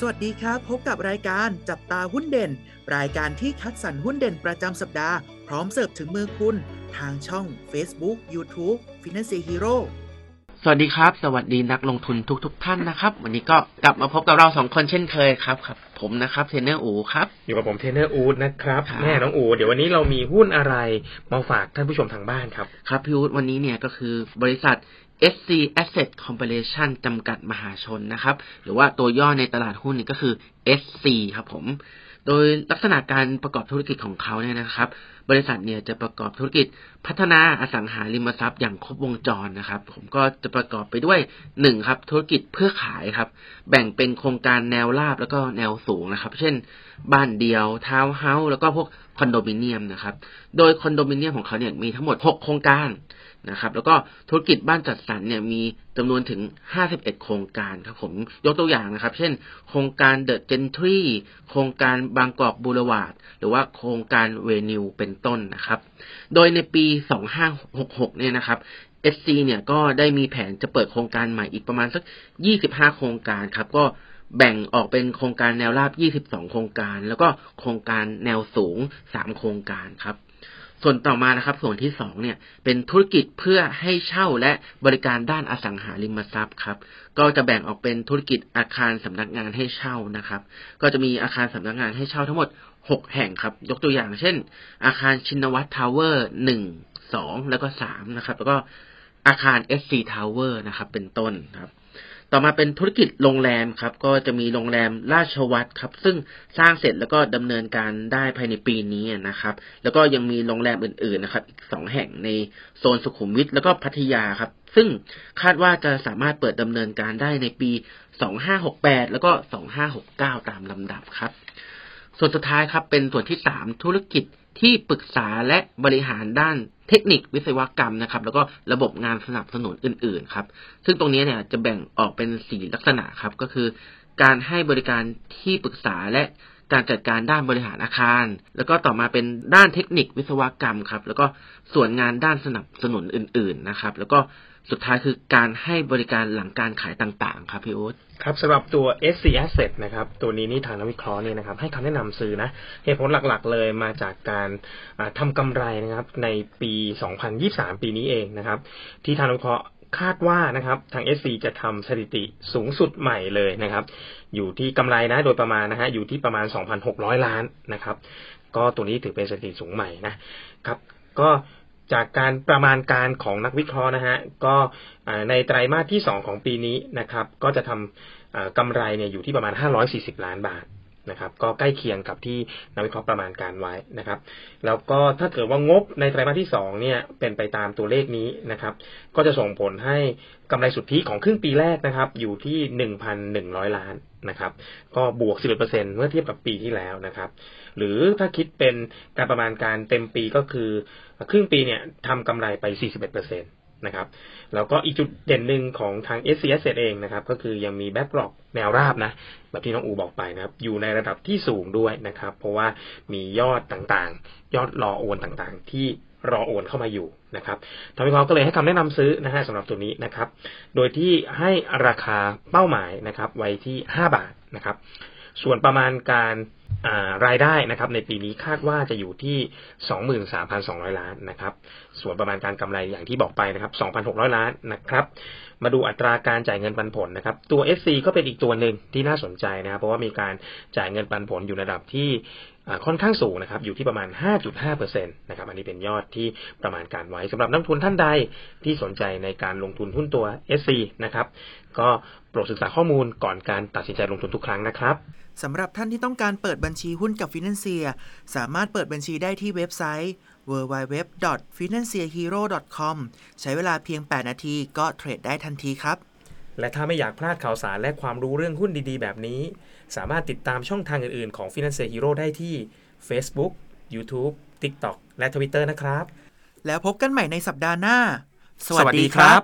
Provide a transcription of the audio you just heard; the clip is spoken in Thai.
สวัสดีครับ พบกับรายการจับตาหุ้นเด่น รายการที่คัดสรรหุ้นเด่นประจำสัปดาห์ พร้อมเสิร์ฟถึงมือคุณ ทางช่อง Facebook YouTube Finance Hero สวัสดีครับ สวัสดีนักลงทุนทุกทท่านนะครับ วันนี้ก็กลับมาพบกับเราสองคนเช่นเคยครับครับ ผมนะครับเทรนเนอร์วุฒิครับอยู่กับผมเทรนเนอร์อูดนะครับครับแหมน้องอูดเดี๋ยววันนี้เรามีหุ้นอะไรมาฝากท่านผู้ชมทางบ้านครับ ครับพี่วุฒิวันนี้เนี่ยก็คือบริษัท SC Asset Corporation จำกัดมหาชนนะครับ หรือว่าตัวย่อในตลาดหุ้นนี่ก็คือ SC ครับผม โดยลักษณะการประกอบธุรกิจของเขาเนี่ยนะครับ บริษัทเนี่ยจะประกอบธุรกิจพัฒนาอสังหาริมทรัพย์อย่างครบวงจรนะครับ ผมก็จะประกอบไปด้วยหนึ่งครับ ธุรกิจเพื่อขายครับ แบ่งเป็นโครงการแนวราบแล้วก็แนวสูงนะครับ เช่น บ้านเดียวทาวน์เฮาส์แล้วก็พวกคอนโดมิเนียมนะครับ โดยคอนโดมิเนียมของเขาเนี่ยมีทั้งหมด 6 โครงการ นะครับ แล้วก็ธุรกิจบ้านจัดสรรเนี่ยมีจำนวนถึง 51 โครงการครับผมยกตัวอย่างนะครับ เช่น โครงการเดอะเจนทรีโครงการบางกอกบูรวาดหรือว่าโครงการเวนิวเป็นต้นนะครับ โดยในปี 2566 เนี่ยนะครับ SC เนี่ยก็ได้มีแผนจะเปิดโครงการใหม่อีกประมาณสัก 25 โครงการครับ ก็แบ่งออกเป็นโครงการแนวราบ 22 โครงการ แล้วก็โครงการแนวสูง 3 โครงการครับ ส่วนต่อมานะครับ ส่วนที่สองเนี่ยเป็นธุรกิจเพื่อให้เช่าและบริการด้านอสังหาริมทรัพย์ครับ ก็จะแบ่งออกเป็นธุรกิจอาคารสำนักงานให้เช่านะครับ ก็จะมีอาคารสำนักงานให้เช่าทั้งหมด6แห่งครับ ยกตัวอย่างเช่น อาคารชินวัตรทาวเวอร์หนึ่งสองแล้วก็สามนะครับ แล้วก็อาคาร SC Tower นะครับ เป็นต้นครับ ต่อมาเป็นธุรกิจโรงแรมครับ ก็จะมีโรงแรมราชวัตรครับ ซึ่งสร้างเสร็จแล้วก็ดำเนินการได้ภายในปีนี้นะครับ แล้วก็ยังมีโรงแรมอื่นๆนะครับ อีกสองแห่งในโซนสุขุมวิทแล้วก็พัทยาครับ ซึ่งคาดว่าจะสามารถเปิดดำเนินการได้ในปี 2568 แล้วก็ 2569 ตามลำดับครับ ส่วนสุดท้ายครับ เป็นส่วนที่ 3 ธุรกิจ ที่ปรึกษาและบริหารด้านเทคนิควิศวกรรมนะครับ แล้วก็ระบบงานสนับสนุนอื่น ๆ ครับ ซึ่งตรงนี้เนี่ยจะแบ่งออกเป็นสี่ลักษณะครับ ก็คือ การให้บริการที่ปรึกษาและการจัดการด้านบริหารอาคาร แล้วก็ต่อมาเป็นด้านเทคนิควิศวกรรมครับ แล้วก็ส่วนงานด้านสนับสนุนอื่น ๆ นะครับ แล้วก็ สุดท้ายคือการให้บริการหลังการขายต่างๆ ครับพี่โอ๊ตครับสำหรับตัว SC Asset นะครับ ตัวนี้นี่ทางนักวิเคราะห์เนี่ยนะครับ ให้คำแนะนำซื้อนะเหตุผลหลักๆ เลยมาจากการทำกำไรนะครับ ในปี 2023 ปีนี้เองนะครับ ที่ทางนักวิเคราะห์คาดว่านะครับ ทาง SC จะทำสถิติสูงสุดใหม่เลยนะครับ อยู่ที่กำไรนะโดยประมาณนะฮะอยู่ที่ประมาณ 2,600 ล้านนะครับ ก็ตัวนี้ถือเป็นสถิติสูงใหม่นะครับ ก็ จากการประมาณการของนักวิเคราะห์นะฮะก็ในไตรมาสที่ 2 ของปีนี้นะครับ ก็จะทำกำไรเนี่ยอยู่ที่ประมาณ 540 ล้านบาท นะครับ ก็ใกล้เคียงกับที่นักวิเคราะห์ประมาณการไว้นะครับ แล้วก็ถ้าเกิดว่างบในไตรมาสที่2เนี่ยเป็นไปตามตัวเลขนี้นะครับ ก็จะส่งผลให้กำไรสุทธิของครึ่งปีแรกนะครับ อยู่ที่ 1,100 ล้านนะครับ ก็บวก 11%เมื่อเทียบกับปีที่แล้วนะครับ หรือถ้าคิดเป็นการประมาณการเต็มปีก็คือ ครึ่งปีเนี่ยทำกำไรไป 41%น นะครับ แล้วก็อีกจุดเด่นหนึ่งของทาง s c s เองนะครับ ก็คือยังมีแบ็กกรอกแนวราบนะ แบบที่น้องอูบอกไปนะครับ อยู่ในระดับที่สูงด้วยนะครับ เพราะว่ามียอดต่างๆ ยอดรอโอนต่างๆ ที่รอโอนเข้ามาอยู่นะครับทางวิเคราะห์ก็เลยให้คำแนะนำซื้อนะฮะสำหรับตัวนี้นะครับ โดยที่ให้ราคาเป้าหมายนะครับ ไว้ที่ 5 บาทนะครับ ส่วนประมาณการ รายได้นะครับ ในปีนี้คาดว่าจะอยู่ที่ 23,200 ล้านนะครับ ส่วนประมาณการกำไรอย่างที่บอกไปนะครับ 2,600 ล้านนะครับ มาดูอัตราการจ่ายเงินปันผลนะครับ ตัว SC ก็เป็นอีกตัวหนึ่งที่น่าสนใจนะครับ เพราะว่ามีการจ่ายเงินปันผลอยู่ในระดับที่ค่อนข้างสูงนะครับ อยู่ที่ประมาณ 5.5%นะครับ อันนี้เป็นยอดที่ประมาณการไว้สำหรับนักทุนท่านใดที่สนใจในการลงทุนหุ้นตัว SC นะครับ ก็โปรดศึกษาข้อมูลก่อนการตัดสินใจลงทุนทุกครั้งนะครับสำหรับท่านที่ต้องการเปิดบัญชีหุ้นกับ Financier สามารถเปิดบัญชีได้ที่เว็บไซต์ www.financierhero.com ใช้เวลาเพียง 8 นาทีก็เทรดได้ทันทีครับ และถ้าไม่อยากพลาดข่าวสารและความรู้เรื่องหุ้นดีๆ แบบนี้ สามารถติดตามช่องทางอื่นๆ ของ Finance Hero ได้ที่ Facebook, YouTube, TikTok และ Twitter นะครับ แล้วพบกันใหม่ในสัปดาห์หน้า สวัสดีครับ